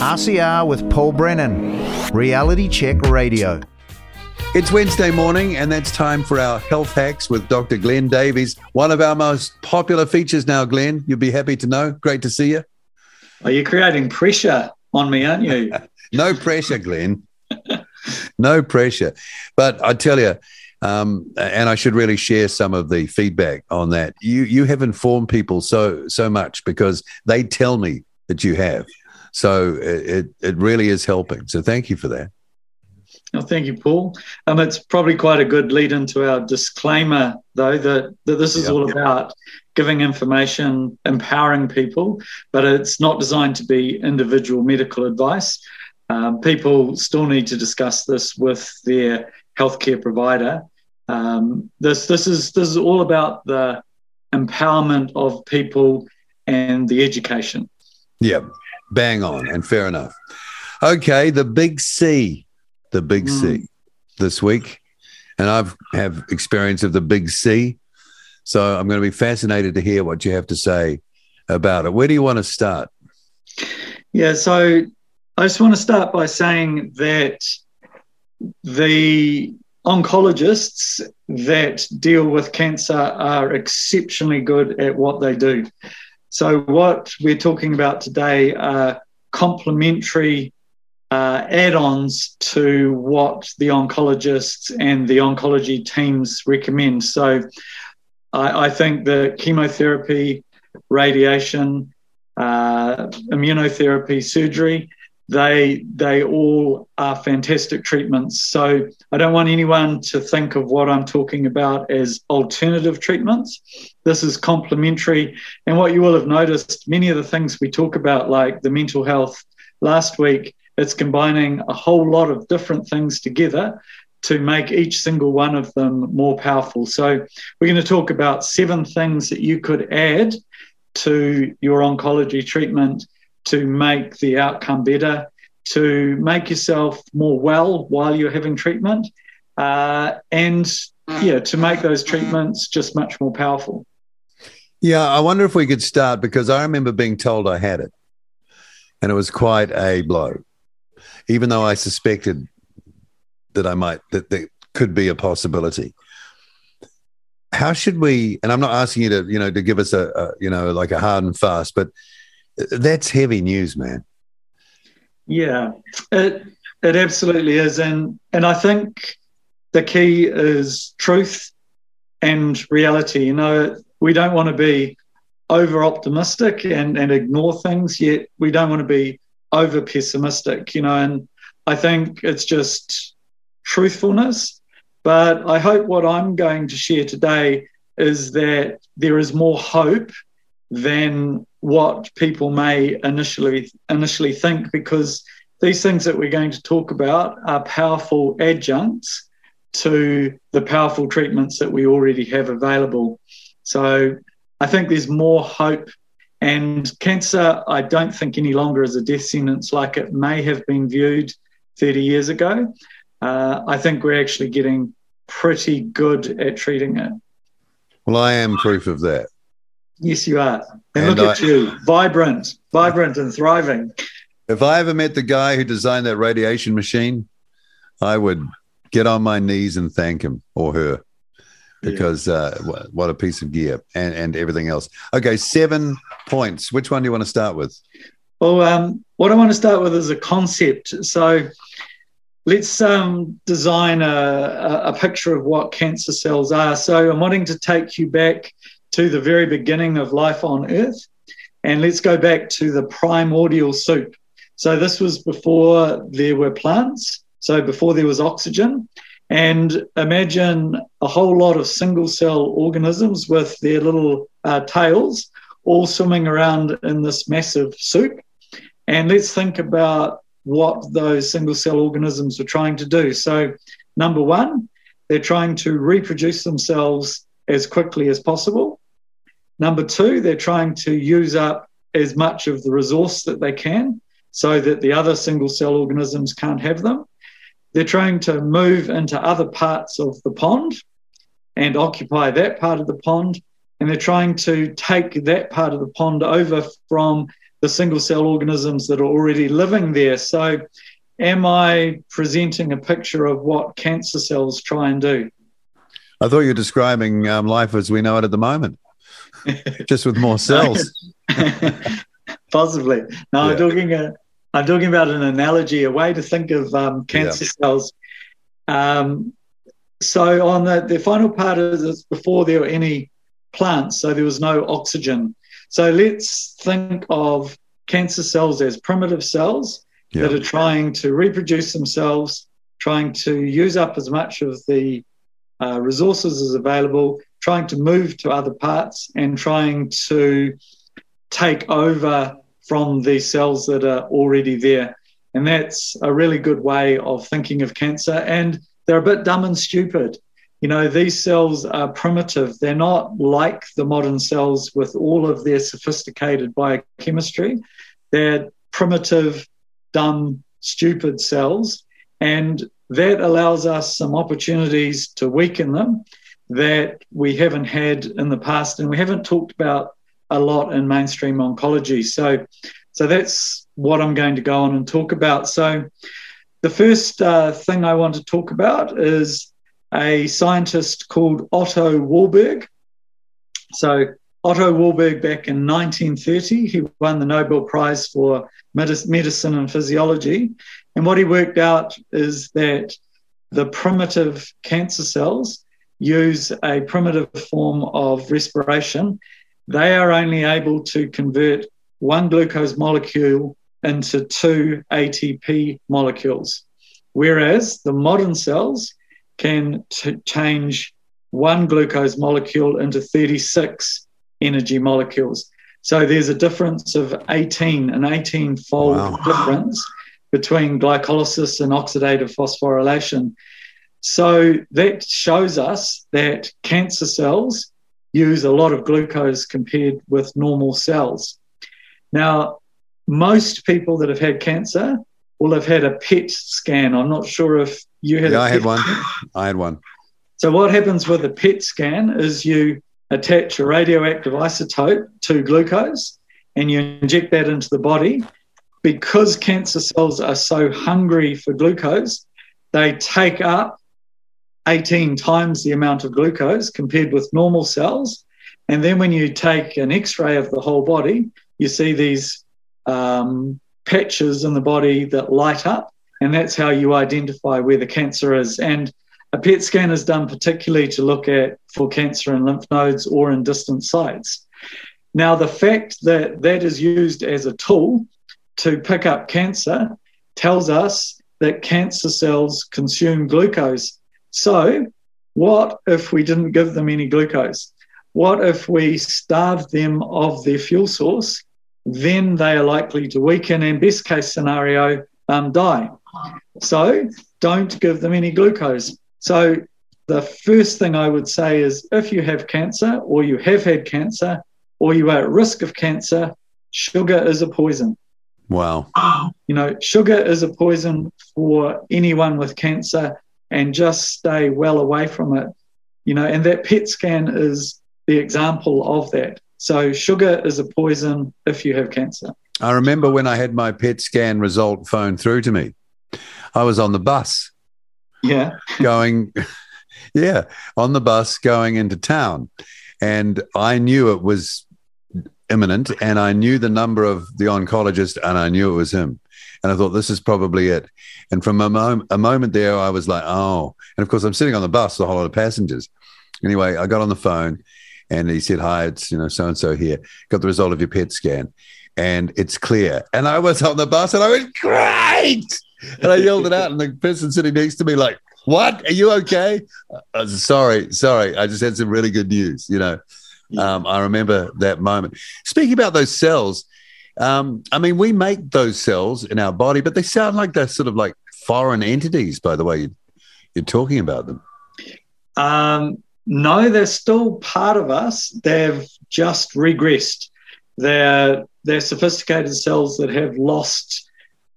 RCR with Paul Brennan, Reality Check Radio. It's Wednesday morning, and that's time for our health hacks with Dr. Glenn Davies. One of our most popular features now, Glenn. You'll be happy to know. Great to see you. Are you creating pressure on me, aren't you? no pressure, Glenn. no pressure. But I tell you, um, and I should really share some of the feedback on that. You you have informed people so so much because they tell me that you have. So it it really is helping. So thank you for that. Oh, thank you, Paul. Um, it's probably quite a good lead into our disclaimer, though, that, that this is all about giving information, empowering people, but it's not designed to be individual medical advice. Um, people still need to discuss this with their healthcare provider. Um, this this is this is all about the empowerment of people and the education. Yeah, bang on, and fair enough. Okay, the big C the big mm. C this week. And I've have experience of the big C. So I'm going to be fascinated to hear what you have to say about it. Where do you want to start? Yeah, so I just want to start by saying that the oncologists that deal with cancer are exceptionally good at what they do. So, what we're talking about today are complementary uh, add-ons to what the oncologists and the oncology teams recommend. So I, I think the chemotherapy, radiation, uh, immunotherapy, surgery, they they all are fantastic treatments. So I don't want anyone to think of what I'm talking about as alternative treatments. This is complementary. And what you will have noticed, many of the things we talk about, like the mental health last week, it's combining a whole lot of different things together to make each single one of them more powerful. So, we're going to talk about seven things that you could add to your oncology treatment to make the outcome better, to make yourself more well while you're having treatment, uh, and yeah, to make those treatments just much more powerful. Yeah, I wonder if we could start because I remember being told I had it, and it was quite a blow even though I suspected that I might that that could be a possibility. How should we? And I'm not asking you to you know to give us a, a you know like a hard and fast, but that's heavy news, man. Yeah, it it absolutely is, and and I think the key is truth and reality. You know, we don't want to be over optimistic and and ignore things, yet we don't want to be over pessimistic, you know, and I think it's just truthfulness. But I hope what I'm going to share today is that there is more hope than what people may initially initially think because these things that we're going to talk about are powerful adjuncts to the powerful treatments that we already have available. So I think there's more hope and cancer, I don't think any longer is a death sentence like it may have been viewed 30 years ago. Uh, I think we're actually getting pretty good at treating it. Well, I am proof of that. Yes, you are. And, and look I, at you, vibrant, vibrant and thriving. If I ever met the guy who designed that radiation machine, I would get on my knees and thank him or her because yeah. uh, what a piece of gear and, and everything else. Okay, seven points. Which one do you want to start with? Well, um, what I want to start with is a concept. So let's um, design a, a picture of what cancer cells are. So I'm wanting to take you back to the very beginning of life on Earth. And let's go back to the primordial soup. So this was before there were plants, so before there was oxygen. And imagine a whole lot of single cell organisms with their little uh, tails all swimming around in this massive soup. And let's think about what those single cell organisms are trying to do. So, number one, they're trying to reproduce themselves as quickly as possible. Number two, they're trying to use up as much of the resource that they can so that the other single cell organisms can't have them. They're trying to move into other parts of the pond and occupy that part of the pond. And they're trying to take that part of the pond over from the single cell organisms that are already living there. So, am I presenting a picture of what cancer cells try and do? I thought you were describing um, life as we know it at the moment, just with more cells. Possibly. No, yeah. I'm talking. A, I'm talking about an analogy, a way to think of um, cancer yeah. cells. Um, so on the, the final part is before there were any plants, so there was no oxygen. So let's think of cancer cells as primitive cells yeah. that are trying to reproduce themselves, trying to use up as much of the uh, resources as available, trying to move to other parts, and trying to take over from the cells that are already there. And that's a really good way of thinking of cancer. And they're a bit dumb and stupid. You know, these cells are primitive. They're not like the modern cells with all of their sophisticated biochemistry. They're primitive, dumb, stupid cells. And that allows us some opportunities to weaken them that we haven't had in the past and we haven't talked about a lot in mainstream oncology. So, so that's what I'm going to go on and talk about. So, the first uh, thing I want to talk about is a scientist called Otto Warburg. So, Otto Warburg, back in 1930, he won the Nobel Prize for Medicine and Physiology. And what he worked out is that the primitive cancer cells use a primitive form of respiration. They are only able to convert one glucose molecule into two ATP molecules, whereas the modern cells can t- change one glucose molecule into 36 energy molecules. So there's a difference of 18, an 18 fold wow. difference between glycolysis and oxidative phosphorylation. So that shows us that cancer cells use a lot of glucose compared with normal cells. Now, most people that have had cancer will have had a PET scan. I'm not sure if you had. Yeah, I had one. I had one. So what happens with a PET scan is you attach a radioactive isotope to glucose and you inject that into the body. Because cancer cells are so hungry for glucose, they take up 18 times the amount of glucose compared with normal cells. And then when you take an x ray of the whole body, you see these um, patches in the body that light up, and that's how you identify where the cancer is. And a PET scan is done particularly to look at for cancer in lymph nodes or in distant sites. Now, the fact that that is used as a tool to pick up cancer tells us that cancer cells consume glucose. So, what if we didn't give them any glucose? What if we starved them of their fuel source then they are likely to weaken and, best case scenario, um, die. So don't give them any glucose. So the first thing I would say is if you have cancer or you have had cancer or you are at risk of cancer, sugar is a poison. Wow. You know, sugar is a poison for anyone with cancer and just stay well away from it. You know, and that PET scan is the example of that. So sugar is a poison if you have cancer. I remember when I had my PET scan result phoned through to me. I was on the bus. Yeah. Going, yeah, on the bus going into town. And I knew it was imminent and I knew the number of the oncologist and I knew it was him. And I thought, this is probably it. And from a, mom- a moment there, I was like, oh. And of course, I'm sitting on the bus, a whole lot of passengers. Anyway, I got on the phone and he said, "Hi, it's you know so and so here. Got the result of your PET scan, and it's clear." And I was on the bus, and I went, "Great!" And I yelled it out, and the person sitting next to me, like, "What? Are you okay?" I was, sorry, sorry. I just had some really good news. You know, um, I remember that moment. Speaking about those cells, um, I mean, we make those cells in our body, but they sound like they're sort of like foreign entities. By the way, you, you're talking about them. Um, no, they're still part of us. They've just regressed. They're they're sophisticated cells that have lost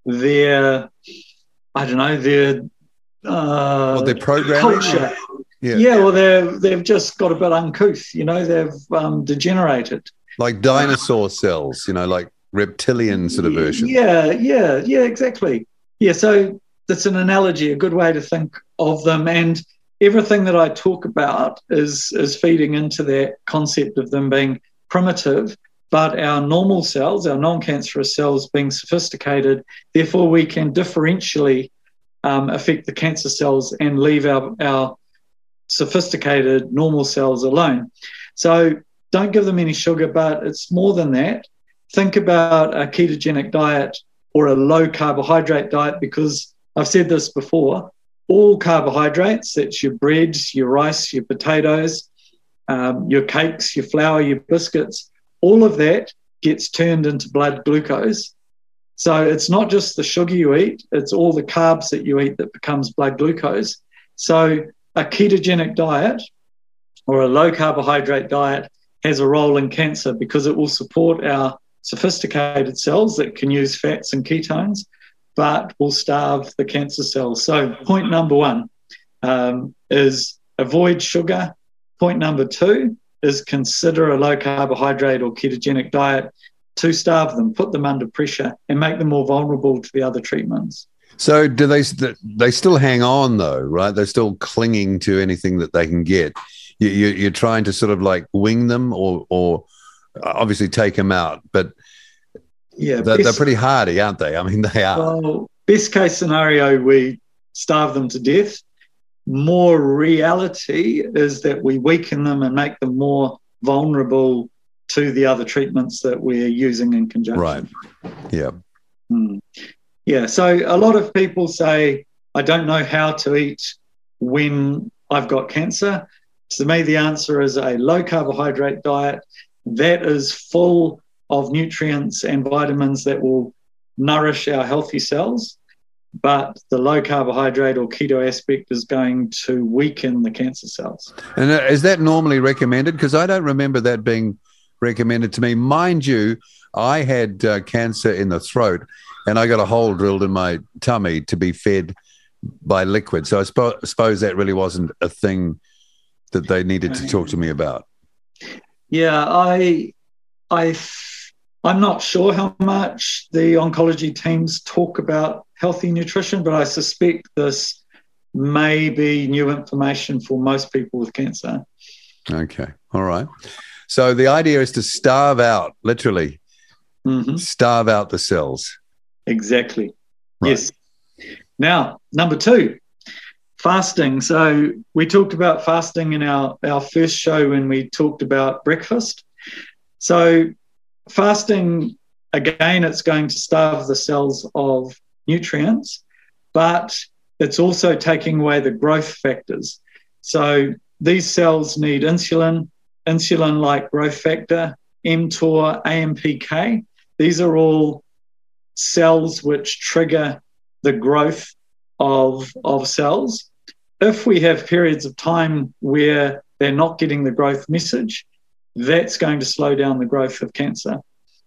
their I don't know their uh, well, their programming culture. Yeah. yeah, well, they've they've just got a bit uncouth. You know, they've um, degenerated. Like dinosaur cells. You know, like reptilian sort of version. Yeah, yeah, yeah, exactly. Yeah, so that's an analogy, a good way to think of them. And everything that I talk about is is feeding into that concept of them being primitive, but our normal cells, our non-cancerous cells, being sophisticated. Therefore, we can differentially um, affect the cancer cells and leave our, our sophisticated normal cells alone. So don't give them any sugar, but it's more than that. Think about a ketogenic diet or a low carbohydrate diet because I've said this before. All carbohydrates, that's your bread, your rice, your potatoes, um, your cakes, your flour, your biscuits, all of that gets turned into blood glucose. So it's not just the sugar you eat, it's all the carbs that you eat that becomes blood glucose. So a ketogenic diet or a low carbohydrate diet has a role in cancer because it will support our sophisticated cells that can use fats and ketones, but will starve the cancer cells. So, point number one um, is avoid sugar. Point number two is consider a low carbohydrate or ketogenic diet to starve them, put them under pressure, and make them more vulnerable to the other treatments. So, do they they still hang on though, right? They're still clinging to anything that they can get. You, you, are trying to sort of like wing them, or or obviously take them out, but yeah, they're, best, they're pretty hardy, aren't they? I mean, they are. Well, best case scenario, we starve them to death. More reality is that we weaken them and make them more vulnerable to the other treatments that we're using in conjunction. Right. Yeah. Hmm. Yeah. So a lot of people say, I don't know how to eat when I've got cancer. To me, the answer is a low carbohydrate diet that is full of nutrients and vitamins that will nourish our healthy cells. But the low carbohydrate or keto aspect is going to weaken the cancer cells. And uh, is that normally recommended? Because I don't remember that being recommended to me. Mind you, I had uh, cancer in the throat and I got a hole drilled in my tummy to be fed by liquid. So I sp- suppose that really wasn't a thing that they needed to talk to me about. Yeah, I, I, I'm not sure how much the oncology teams talk about healthy nutrition, but I suspect this may be new information for most people with cancer. Okay, all right. So the idea is to starve out, literally, mm-hmm. starve out the cells. Exactly. Right. Yes. Now, number two, fasting. So we talked about fasting in our, our first show when we talked about breakfast. So fasting, again, it's going to starve the cells of nutrients, but it's also taking away the growth factors. So these cells need insulin, insulin like growth factor, mTOR, AMPK. These are all cells which trigger the growth of, of cells. If we have periods of time where they're not getting the growth message, that's going to slow down the growth of cancer.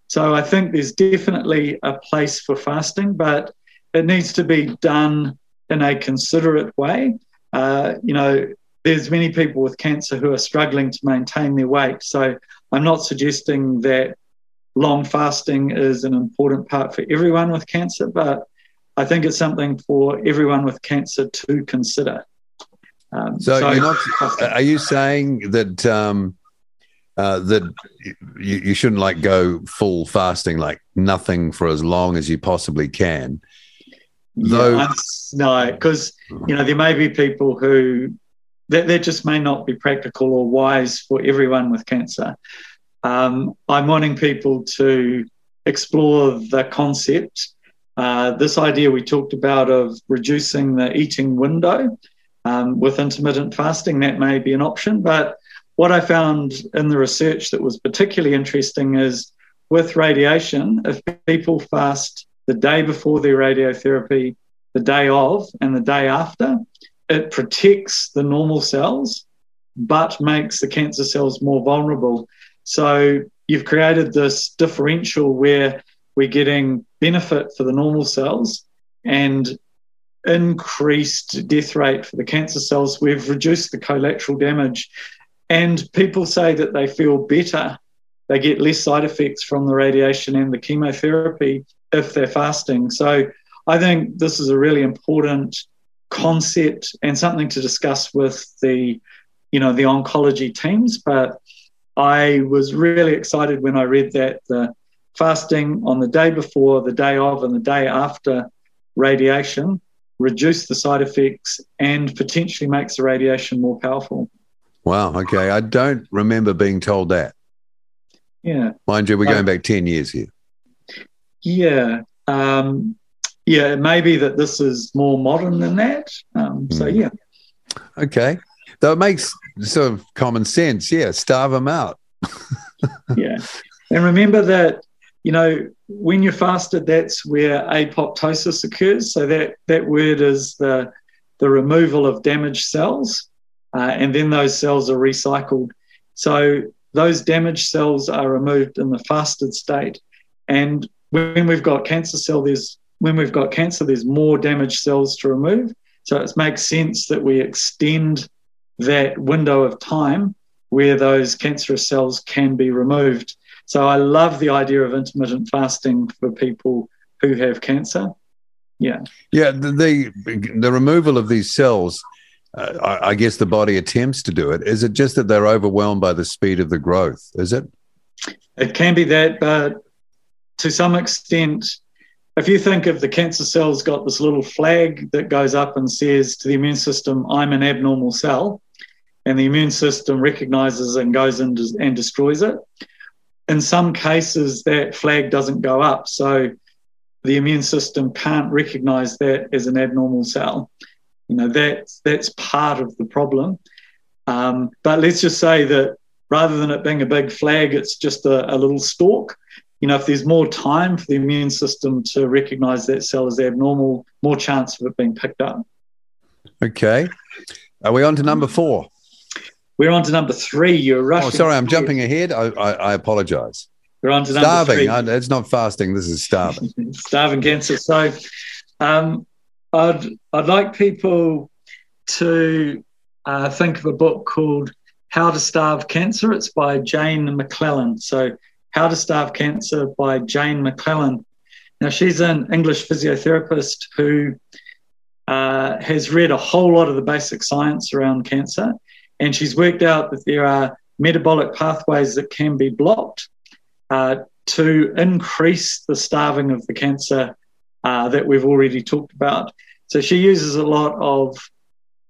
So I think there's definitely a place for fasting, but it needs to be done in a considerate way. Uh, you know, there's many people with cancer who are struggling to maintain their weight. So I'm not suggesting that long fasting is an important part for everyone with cancer, but I think it's something for everyone with cancer to consider. Um, so, so not, are you saying that um, uh, that you, you shouldn't like go full fasting, like nothing for as long as you possibly can? Though, yeah, no, because you know there may be people who that, that just may not be practical or wise for everyone with cancer. Um, I'm wanting people to explore the concept. Uh, this idea we talked about of reducing the eating window um, with intermittent fasting, that may be an option. But what I found in the research that was particularly interesting is with radiation, if people fast the day before their radiotherapy, the day of, and the day after, it protects the normal cells, but makes the cancer cells more vulnerable. So you've created this differential where we're getting benefit for the normal cells and increased death rate for the cancer cells. We've reduced the collateral damage. And people say that they feel better they get less side effects from the radiation and the chemotherapy if they're fasting. So I think this is a really important concept and something to discuss with the, you know, the oncology teams. But I was really excited when I read that the fasting on the day before, the day of, and the day after radiation reduce the side effects and potentially makes the radiation more powerful. Wow. Okay. I don't remember being told that. Yeah. Mind you, we're going back 10 years here. Yeah. Um, yeah, it may be that this is more modern than that. Um, so, Hmm. yeah. Okay. Though it makes sort of common sense. Yeah. Starve them out. yeah. And remember that, you know, when you're fasted, that's where apoptosis occurs. So that, that word is the, the removal of damaged cells, uh, and then those cells are recycled. So those damaged cells are removed in the fasted state. And when we've got cancer cell, there's when we've got cancer, there's more damaged cells to remove. So it makes sense that we extend that window of time where those cancerous cells can be removed. So I love the idea of intermittent fasting for people who have cancer. Yeah. Yeah. The, the, the removal of these cells, uh, I, I guess the body attempts to do it. Is it just that they're overwhelmed by the speed of the growth? Is it? It can be that, but to some extent, if you think of the cancer cells got this little flag that goes up and says to the immune system, I'm an abnormal cell, and the immune system recognizes and goes and, and destroys it. In some cases, that flag doesn't go up. So the immune system can't recognize that as an abnormal cell. You know, that's, that's part of the problem. Um, but let's just say that rather than it being a big flag, it's just a, a little stalk you know, if there's more time for the immune system to recognize that cell as abnormal, more chance of it being picked up. Okay. Are we on to number four? We're on to number three. You're rushing. Oh, sorry, I'm jumping ahead. I, I, I apologize. We're on to number Starving. three. I, it's not fasting. This is starving. starving cancer. So, um, I'd I'd like people to uh, think of a book called How to Starve Cancer. It's by Jane McLelland. So, How to Starve Cancer by Jane McLelland. Now, she's an English physiotherapist who uh, has read a whole lot of the basic science around cancer, and she's worked out that there are metabolic pathways that can be blocked uh, to increase the starving of the cancer uh, that we've already talked about. So she uses a lot of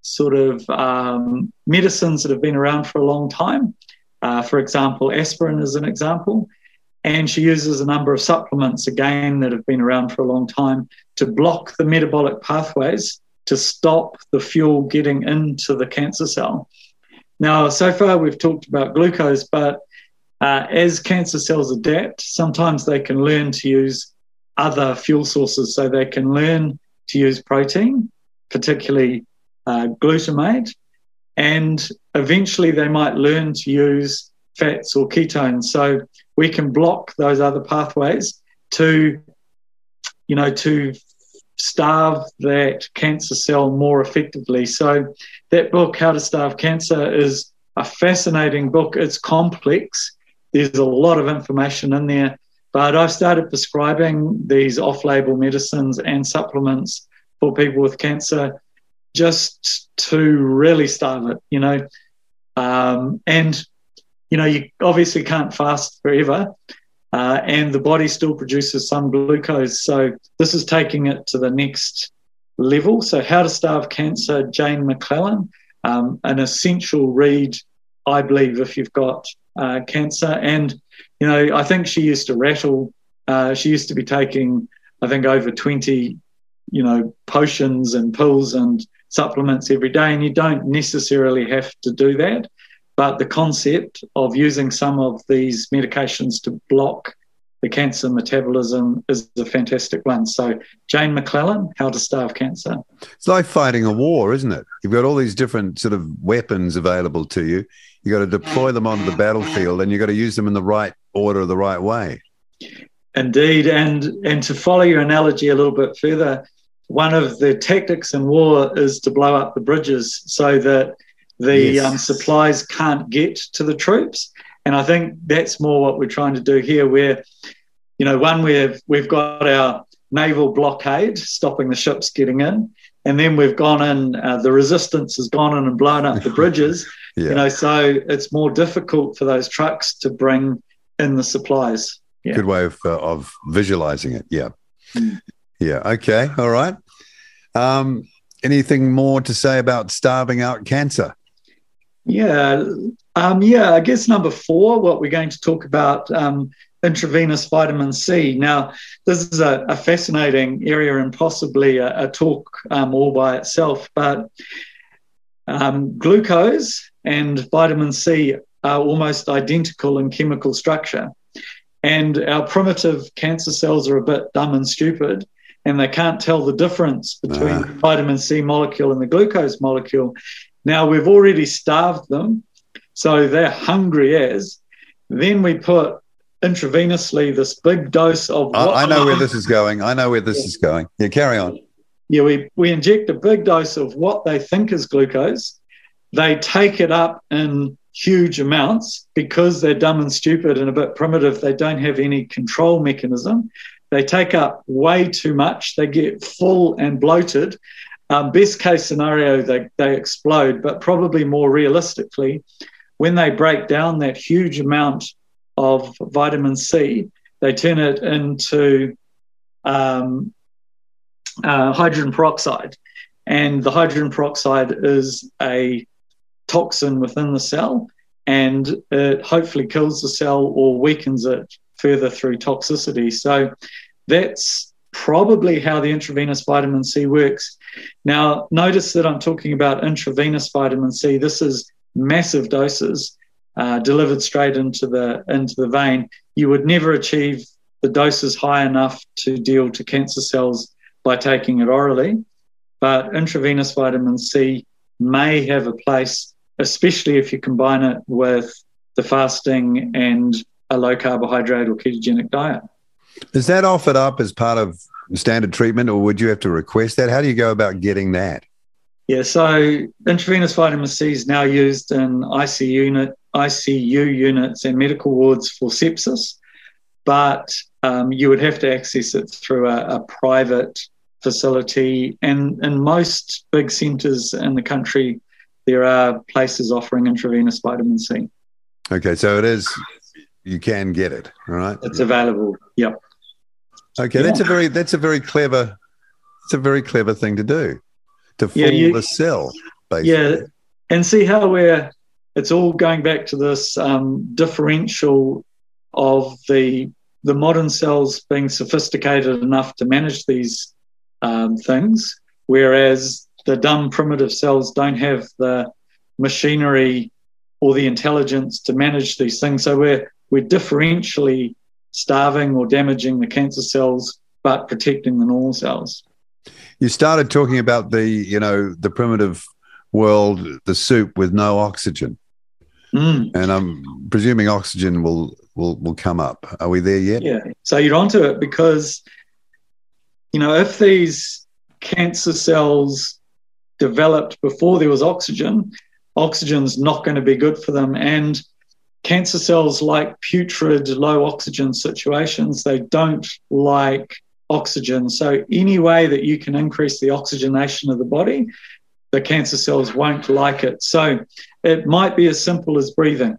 sort of um, medicines that have been around for a long time. Uh, for example, aspirin is an example. And she uses a number of supplements, again, that have been around for a long time to block the metabolic pathways to stop the fuel getting into the cancer cell. Now, so far we've talked about glucose, but uh, as cancer cells adapt, sometimes they can learn to use other fuel sources. So they can learn to use protein, particularly uh, glutamate, and eventually they might learn to use fats or ketones. So we can block those other pathways to, you know, to starve that cancer cell more effectively. So that book, How to Starve Cancer, is a fascinating book. It's complex. There's a lot of information in there. But I've started prescribing these off label medicines and supplements for people with cancer just to really starve it, you know. Um, and, you know, you obviously can't fast forever. Uh, and the body still produces some glucose. So this is taking it to the next level. So, How to Starve Cancer, Jane McLelland, um, an essential read, I believe, if you've got uh, cancer. And, you know, I think she used to rattle. Uh, she used to be taking, I think, over 20, you know, potions and pills and supplements every day. And you don't necessarily have to do that. But the concept of using some of these medications to block the cancer metabolism is a fantastic one. So, Jane McLelland, How to Starve Cancer. It's like fighting a war, isn't it? You've got all these different sort of weapons available to you. You've got to deploy them onto the battlefield and you've got to use them in the right order, the right way. Indeed. And, and to follow your analogy a little bit further, one of the tactics in war is to blow up the bridges so that the Yes. um, supplies can't get to the troops. And I think that's more what we're trying to do here, where, you know, one, we've, we've got our naval blockade stopping the ships getting in. And then we've gone in, uh, the resistance has gone in and blown up the bridges. yeah. You know, so it's more difficult for those trucks to bring in the supplies. Yeah. Good way of, uh, of visualizing it. Yeah. Mm. Yeah. Okay. All right. Um, anything more to say about starving out cancer? Yeah. Um, yeah. I guess number four, what we're going to talk about um, intravenous vitamin C. Now, this is a, a fascinating area and possibly a, a talk um, all by itself, but um, glucose and vitamin C are almost identical in chemical structure. And our primitive cancer cells are a bit dumb and stupid, and they can't tell the difference between uh. the vitamin C molecule and the glucose molecule. Now, we've already starved them, so they're hungry as. Then we put intravenously this big dose of. I, I know where this is going. I know where this yeah. is going. Yeah, carry on. Yeah, we, we inject a big dose of what they think is glucose. They take it up in huge amounts because they're dumb and stupid and a bit primitive. They don't have any control mechanism. They take up way too much. They get full and bloated. Um, best case scenario, they, they explode, but probably more realistically, when they break down that huge amount of vitamin C, they turn it into um, uh, hydrogen peroxide. And the hydrogen peroxide is a toxin within the cell and it hopefully kills the cell or weakens it further through toxicity. So that's probably how the intravenous vitamin C works. Now, notice that I'm talking about intravenous vitamin C. This is massive doses uh, delivered straight into the into the vein, you would never achieve the doses high enough to deal to cancer cells by taking it orally. But intravenous vitamin C may have a place, especially if you combine it with the fasting and a low carbohydrate or ketogenic diet. Is that offered up as part of standard treatment, or would you have to request that? How do you go about getting that? Yeah, so intravenous vitamin C is now used in ICU unit, ICU units and medical wards for sepsis, but um, you would have to access it through a, a private facility. And in most big centres in the country, there are places offering intravenous vitamin C. Okay, so it is, you can get it, all right? It's available, yep. Okay, yeah. that's a very that's a very clever it's a very clever thing to do to fool yeah, you, the cell. Basically. Yeah, and see how we're it's all going back to this um, differential of the the modern cells being sophisticated enough to manage these um, things, whereas the dumb primitive cells don't have the machinery or the intelligence to manage these things. So we're we're differentially starving or damaging the cancer cells, but protecting the normal cells. You started talking about the you know the primitive world, the soup with no oxygen. Mm. And I'm presuming oxygen will, will will come up. Are we there yet? Yeah. So you're onto it because, you know, if these cancer cells developed before there was oxygen, oxygen's not going to be good for them. And cancer cells like putrid, low oxygen situations. They don't like oxygen. So any way that you can increase the oxygenation of the body, the cancer cells won't like it. So it might be as simple as breathing.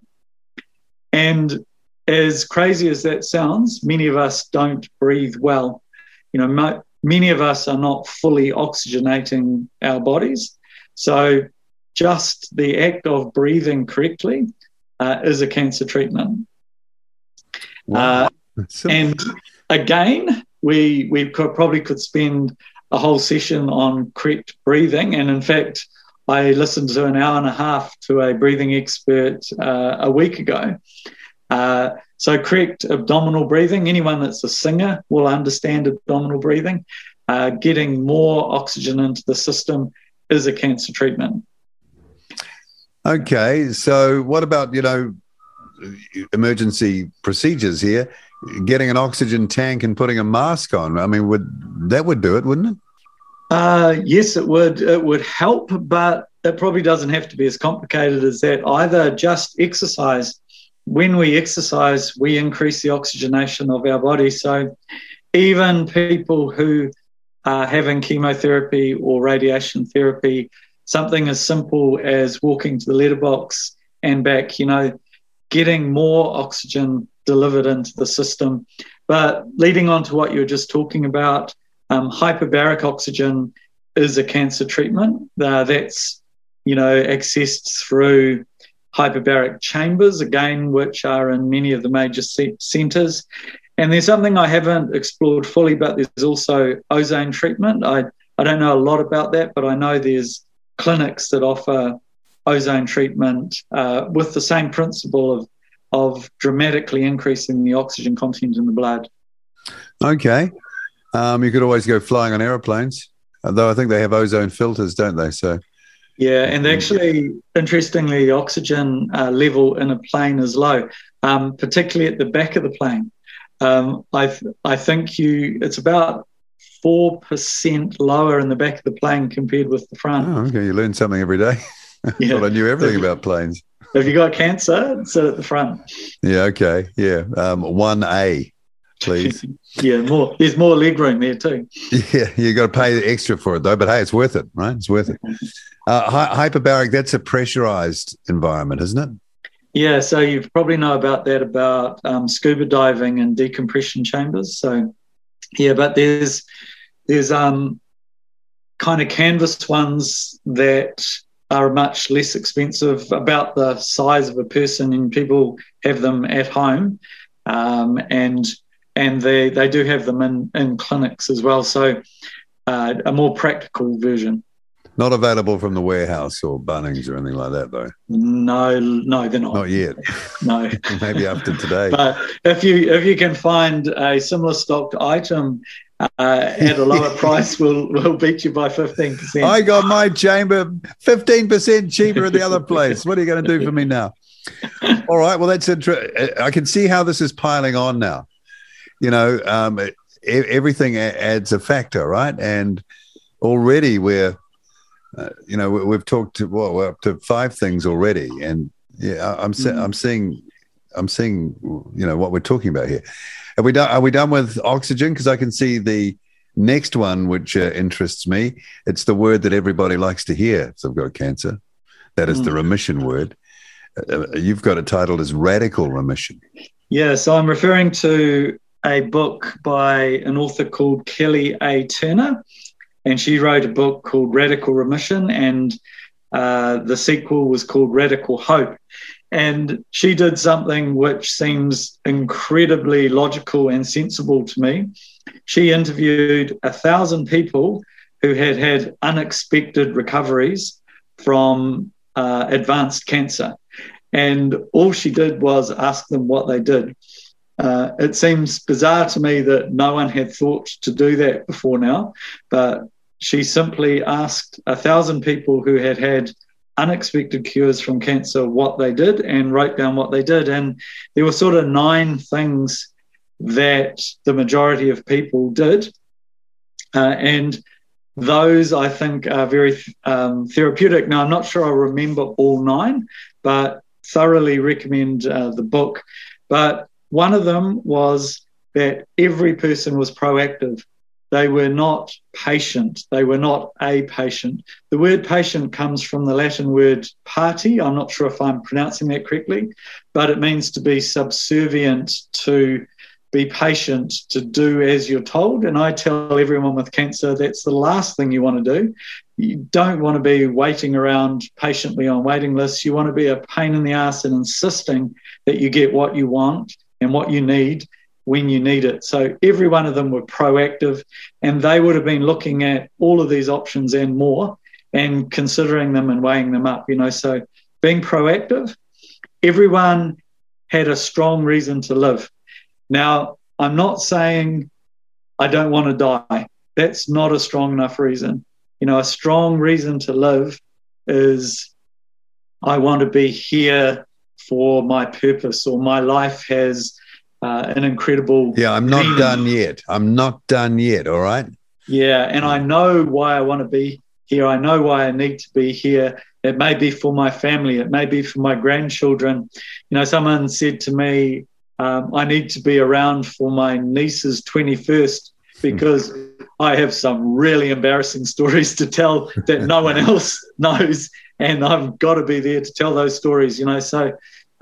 And as crazy as that sounds, many of us don't breathe well. You know, many of us are not fully oxygenating our bodies. So just the act of breathing correctly uh, is a cancer treatment. Wow. Uh, and again, we we could, probably could spend a whole session on correct breathing. And in fact, I listened to an hour and a half to a breathing expert uh, a week ago. Uh, so, correct abdominal breathing. Anyone that's a singer will understand abdominal breathing. Uh, getting more oxygen into the system is a cancer treatment. Okay, so what about you know emergency procedures here? Getting an oxygen tank and putting a mask on. I mean, would that would do it, wouldn't it? Uh, yes, it would. It would help, but it probably doesn't have to be as complicated as that either. Just exercise. when we exercise, we increase the oxygenation of our body. So even people who are having chemotherapy or radiation therapy, something as simple as walking to the letterbox and back, you know, getting more oxygen delivered into the system. But leading on to what you were just talking about, um, hyperbaric oxygen is a cancer treatment uh, that's, you know, accessed through hyperbaric chambers, again, which are in many of the major centres. And there's something I haven't explored fully, but there's also ozone treatment. I, I don't know a lot about that, but I know there's clinics that offer ozone treatment uh, with the same principle of, of dramatically increasing the oxygen content in the blood. Okay. Um, you could always go flying on aeroplanes, though I think they have ozone filters, don't they? So yeah, and actually, interestingly, the oxygen uh, level in a plane is low, um, particularly at the back of the plane. Um, I I think you it's about four percent lower in the back of the plane compared with the front. Oh, okay, you learn something every day. Yeah. I knew everything about planes. Have you got cancer? Sit at the front. Yeah. Okay. Yeah. Um, one A, please. yeah. More. There's more leg room there too. Yeah. You got to pay extra for it though, but hey, it's worth it, right? It's worth it. Uh, hyperbaric, that's a pressurized environment, isn't it? Yeah, so you probably know about that about um, scuba diving and decompression chambers. So, yeah, but there's there's um, kind of canvas ones that are much less expensive, about the size of a person, and people have them at home, um, and and they they do have them in in clinics as well. So, uh, a more practical version. Not available from the warehouse or Bunnings or anything like that, though. No, no, they're not. Not yet. No. Maybe after today. But if you if you can find a similar stocked item uh, at a lower price, we'll we'll beat you by fifteen percent. I got my chamber fifteen percent cheaper at the other place. What are you going to do for me now? All right. Well, that's interesting. I can see how this is piling on now. You know, um, everything adds a factor, right? And already we're uh, you know, we, have talked to well, we're up to five things already, and yeah, I'm mm-hmm. I'm seeing I'm seeing you know what we're talking about here. Are we done? Are we done with oxygen? Because I can see the next one, which uh, interests me. It's the word that everybody likes to hear. So I've got cancer. That is mm. the remission word. Uh, uh, you've got it titled as radical remission. Yeah, so I'm referring to a book by an author called Kelly A. Turner, and she wrote a book called Radical Remission, and uh, the sequel was called Radical Hope. And she did something which seems incredibly logical and sensible to me. She interviewed a thousand people who had had unexpected recoveries from uh, advanced cancer. And all she did was ask them what they did. Uh, it seems bizarre to me that no one had thought to do that before now, but she simply asked a thousand people who had had unexpected cures from cancer what they did and wrote down what they did. And there were sort of nine things that the majority of people did. Uh, and those I think are very um, therapeutic. Now, I'm not sure I'll remember all nine, but thoroughly recommend uh, the book. But one of them was that every person was proactive. They were not patient. They were not a patient. The word patient comes from the Latin word party. I'm not sure if I'm pronouncing that correctly, but it means to be subservient, to be patient, to do as you're told. And I tell everyone with cancer that's the last thing you want to do. You don't want to be waiting around patiently on waiting lists. You want to be a pain in the ass and insisting that you get what you want and what you need when you need it. So every one of them were proactive and they would have been looking at all of these options and more and considering them and weighing them up, you know. So being proactive, everyone had a strong reason to live. Now, I'm not saying I don't want to die. That's not a strong enough reason. You know, a strong reason to live is I want to be here for my purpose or my life has uh, an incredible. Yeah, I'm not team. done yet. I'm not done yet. All right. Yeah, and I know why I want to be here. I know why I need to be here. It may be for my family. It may be for my grandchildren. You know, someone said to me, um, I need to be around for my niece's 21st because I have some really embarrassing stories to tell that no one else knows. And I've got to be there to tell those stories, you know. So,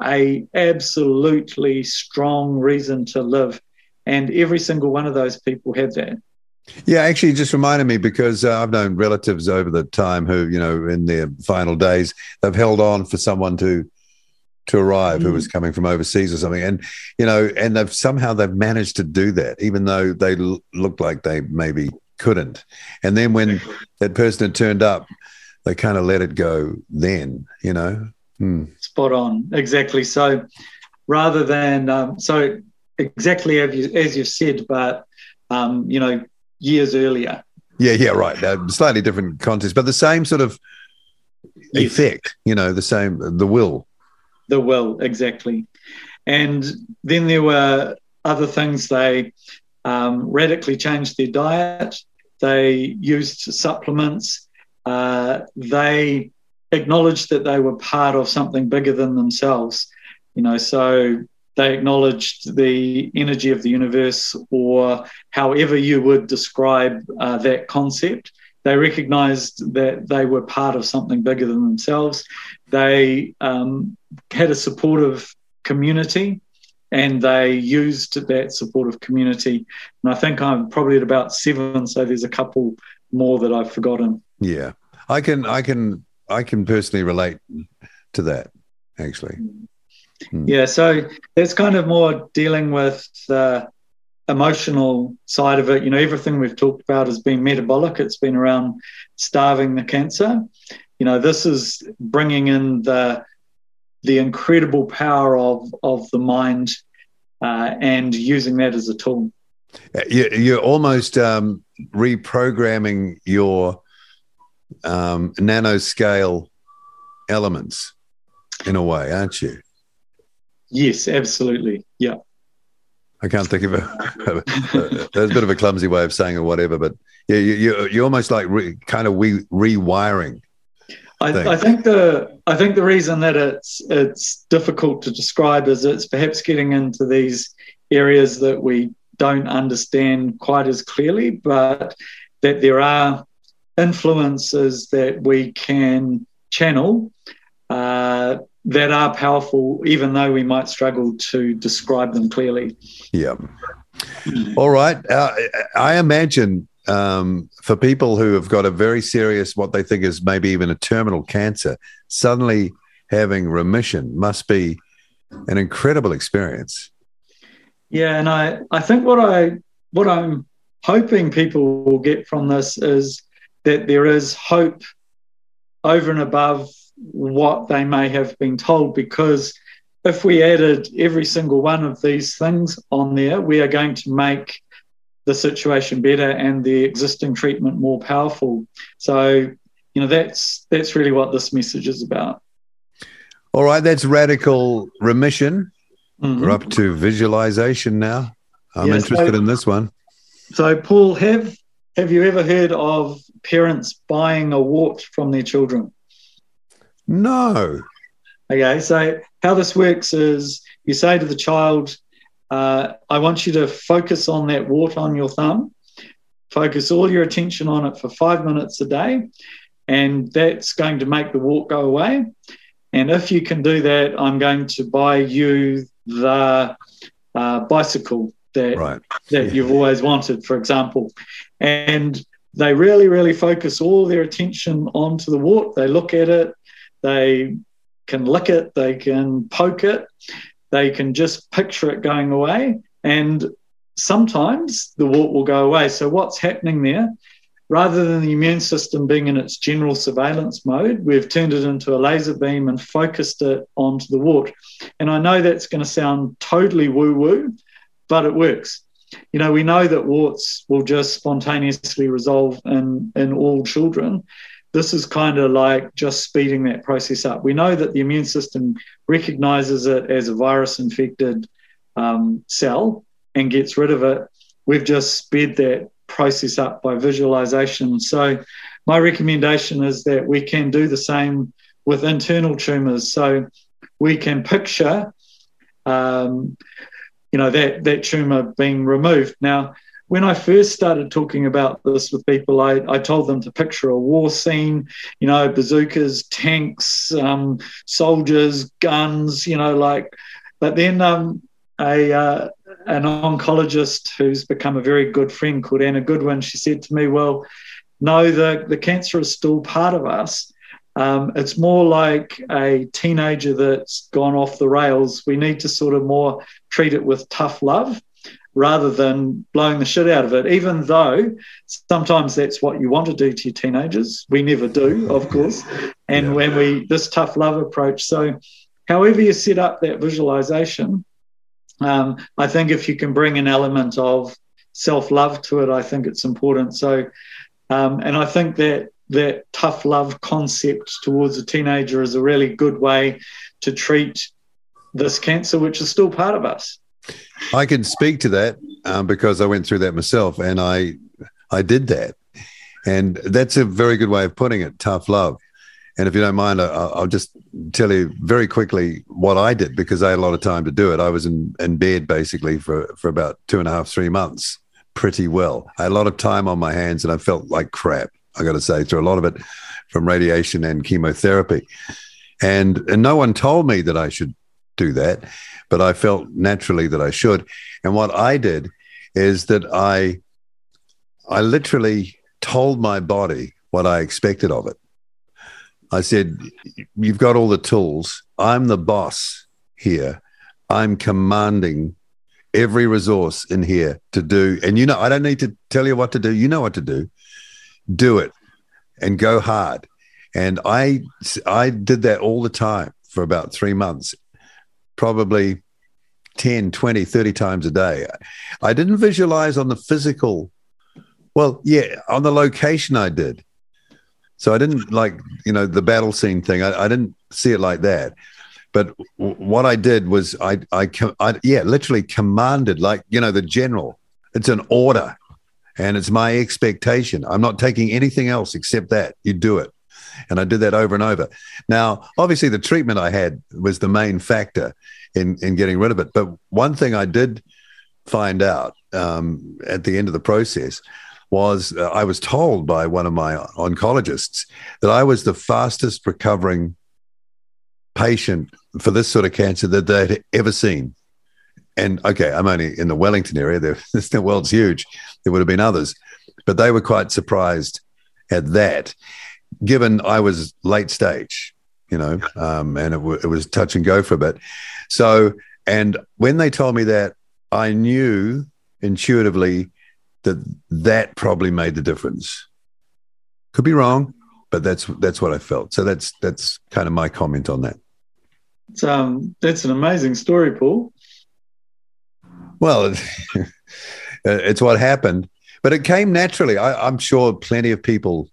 a absolutely strong reason to live. And every single one of those people had that. Yeah, actually, just reminded me because uh, I've known relatives over the time who, you know, in their final days, they've held on for someone to to arrive mm. who was coming from overseas or something, and you know, and they've somehow they've managed to do that, even though they l- looked like they maybe couldn't. And then when that person had turned up, they kind of let it go. Then, you know, mm. spot on, exactly. So, rather than um, so exactly as you as you've said, but um, you know years earlier. Yeah, yeah, right. Uh, slightly different context, but the same sort of yes. effect. You know, the same the will. The will, exactly. And then there were other things. They um, radically changed their diet. They used supplements. Uh, they acknowledged that they were part of something bigger than themselves. You know, so they acknowledged the energy of the universe, or however you would describe uh, that concept. They recognized that they were part of something bigger than themselves. They um, had a supportive community and they used that supportive community. And I think I'm probably at about seven, so there's a couple more that I've forgotten. Yeah, I can, I can, I can personally relate to that actually. Mm. Yeah, so that's kind of more dealing with the emotional side of it. You know, everything we've talked about has been metabolic, it's been around starving the cancer. You know, this is bringing in the the incredible power of of the mind uh, and using that as a tool. You're almost um, reprogramming your um, nanoscale elements in a way, aren't you? Yes, absolutely. Yeah. I can't think of a, there's a bit of a clumsy way of saying or whatever, but yeah, you, you, you're almost like re, kind of re, rewiring. I, I, think the I think the reason that it's it's difficult to describe is it's perhaps getting into these areas that we don't understand quite as clearly, but that there are influences that we can channel uh, that are powerful, even though we might struggle to describe them clearly. Yeah. All right. Uh, I imagine um, for people who have got a very serious, what they think is maybe even a terminal cancer, suddenly having remission must be an incredible experience. Yeah, and I, I think what I what I'm hoping people will get from this is that there is hope over and above what they may have been told because if we added every single one of these things on there, we are going to make the situation better and the existing treatment more powerful. So, you know, that's that's really what this message is about. All right, that's radical remission. Mm-hmm. We're up to visualization now. I'm yeah, interested so, in this one. So, Paul, have have you ever heard of parents buying a wart from their children? No. Okay, so how this works is you say to the child, uh, I want you to focus on that wart on your thumb, focus all your attention on it for five minutes a day, and that's going to make the wart go away. And if you can do that, I'm going to buy you the uh, bicycle that right. that you've always wanted, for example. And they really, really focus all their attention onto the wart. They look at it, they can lick it, they can poke it, they can just picture it going away. And sometimes the wart will go away. So, what's happening there? Rather than the immune system being in its general surveillance mode, we've turned it into a laser beam and focused it onto the wart. And I know that's going to sound totally woo woo, but it works. You know, we know that warts will just spontaneously resolve in, in all children this is kind of like just speeding that process up. We know that the immune system recognizes it as a virus infected um, cell and gets rid of it. We've just sped that process up by visualization. So, my recommendation is that we can do the same with internal tumours. So we can picture, um, you know, that that tumour being removed. Now, when I first started talking about this with people, I, I told them to picture a war scene, you know, bazookas, tanks, um, soldiers, guns, you know, like. But then um, a uh, an oncologist who's become a very good friend called Anna Goodwin, she said to me, "Well, no, the the cancer is still part of us." Um, it's more like a teenager that's gone off the rails. We need to sort of more treat it with tough love rather than blowing the shit out of it, even though sometimes that's what you want to do to your teenagers. We never do, of course. And yeah. when we, this tough love approach. So, however you set up that visualization, um, I think if you can bring an element of self love to it, I think it's important. So, um, and I think that that tough love concept towards a teenager is a really good way to treat this cancer, which is still part of us. I can speak to that um, because I went through that myself, and I I did that, and that's a very good way of putting it. Tough love. And if you don't mind, I'll just tell you very quickly what I did because I had a lot of time to do it. I was in, in bed basically for, for about two and a half, three months, pretty well. I had a lot of time on my hands and I felt like crap. I got to say, through a lot of it from radiation and chemotherapy. And, and no one told me that I should do that, but I felt naturally that I should. And what I did is that I, I literally told my body what I expected of it. I said, You've got all the tools. I'm the boss here. I'm commanding every resource in here to do. And you know, I don't need to tell you what to do. You know what to do do it and go hard. And I I did that all the time for about three months, probably 10, 20, 30 times a day. I didn't visualize on the physical. Well, yeah, on the location I did. So I didn't like, you know, the battle scene thing. I, I didn't see it like that. But w- what I did was I, I, I, yeah, literally commanded, like, you know, the general. It's an order and it's my expectation. I'm not taking anything else except that. You do it. And I did that over and over. Now, obviously, the treatment I had was the main factor in, in getting rid of it. But one thing I did find out um, at the end of the process was uh, I was told by one of my oncologists that I was the fastest recovering patient for this sort of cancer that they'd ever seen and okay, I'm only in the Wellington area. the world's huge. There would have been others, but they were quite surprised at that, given I was late stage, you know, um, and it, w- it was touch and go for a bit. So, and when they told me that, I knew intuitively that that probably made the difference. Could be wrong, but that's that's what I felt. So that's that's kind of my comment on that. It's, um, that's an amazing story, Paul. Well, it's what happened, but it came naturally. I, I'm sure plenty of people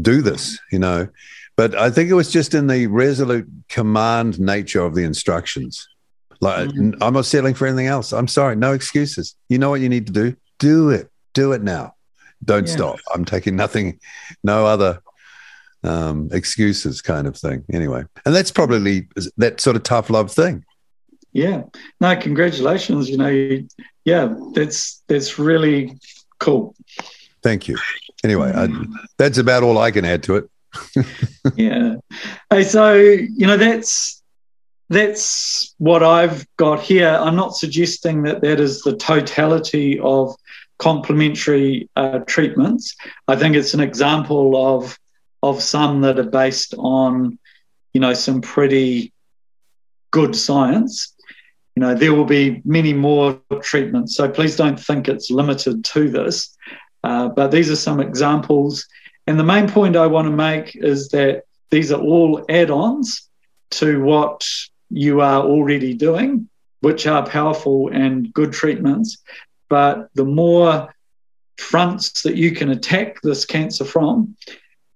do this, you know, but I think it was just in the resolute command nature of the instructions. Like, mm-hmm. I'm not settling for anything else. I'm sorry, no excuses. You know what you need to do? Do it. Do it now. Don't yeah. stop. I'm taking nothing, no other um, excuses kind of thing. Anyway, and that's probably that sort of tough love thing. Yeah. No, congratulations. You know, yeah, that's that's really cool. Thank you. Anyway, I, that's about all I can add to it. yeah. So you know that's that's what I've got here. I'm not suggesting that that is the totality of complementary uh, treatments. I think it's an example of of some that are based on you know some pretty good science you know, there will be many more treatments. So please don't think it's limited to this. Uh, but these are some examples. And the main point I want to make is that these are all add ons to what you are already doing, which are powerful and good treatments. But the more fronts that you can attack this cancer from,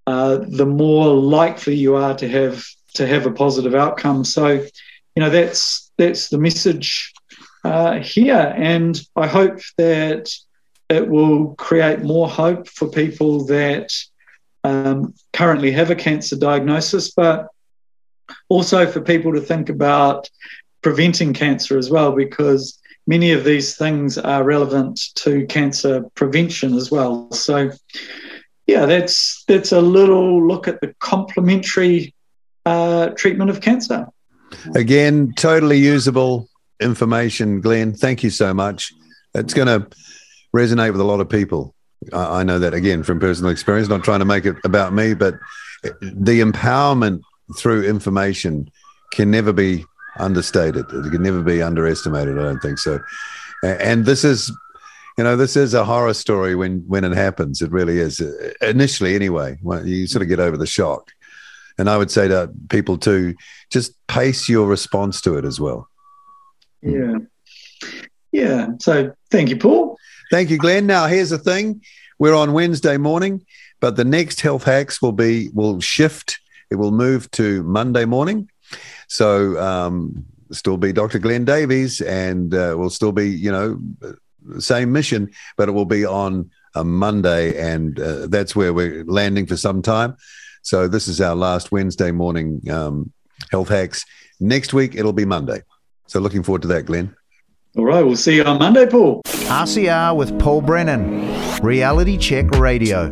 uh, the more likely you are to have to have a positive outcome. So, you know, that's that's the message uh, here. And I hope that it will create more hope for people that um, currently have a cancer diagnosis, but also for people to think about preventing cancer as well, because many of these things are relevant to cancer prevention as well. So, yeah, that's that's a little look at the complementary uh, treatment of cancer. Again, totally usable information, Glenn. Thank you so much. It's going to resonate with a lot of people. I, I know that again from personal experience. Not trying to make it about me, but the empowerment through information can never be understated. It can never be underestimated. I don't think so. And this is, you know, this is a horror story when when it happens. It really is. Initially, anyway, you sort of get over the shock. And I would say to people too, just pace your response to it as well. Yeah. Yeah. So thank you, Paul. Thank you, Glenn. Now here's the thing: we're on Wednesday morning, but the next health hacks will be will shift. It will move to Monday morning. So um, still be Dr. Glenn Davies, and uh, will still be you know same mission, but it will be on a Monday, and uh, that's where we're landing for some time. So this is our last Wednesday morning um, health hacks. Next week it'll be Monday. So looking forward to that, Glenn. All right, we'll see you on Monday, Paul. RCR with Paul Brennan, Reality Check Radio.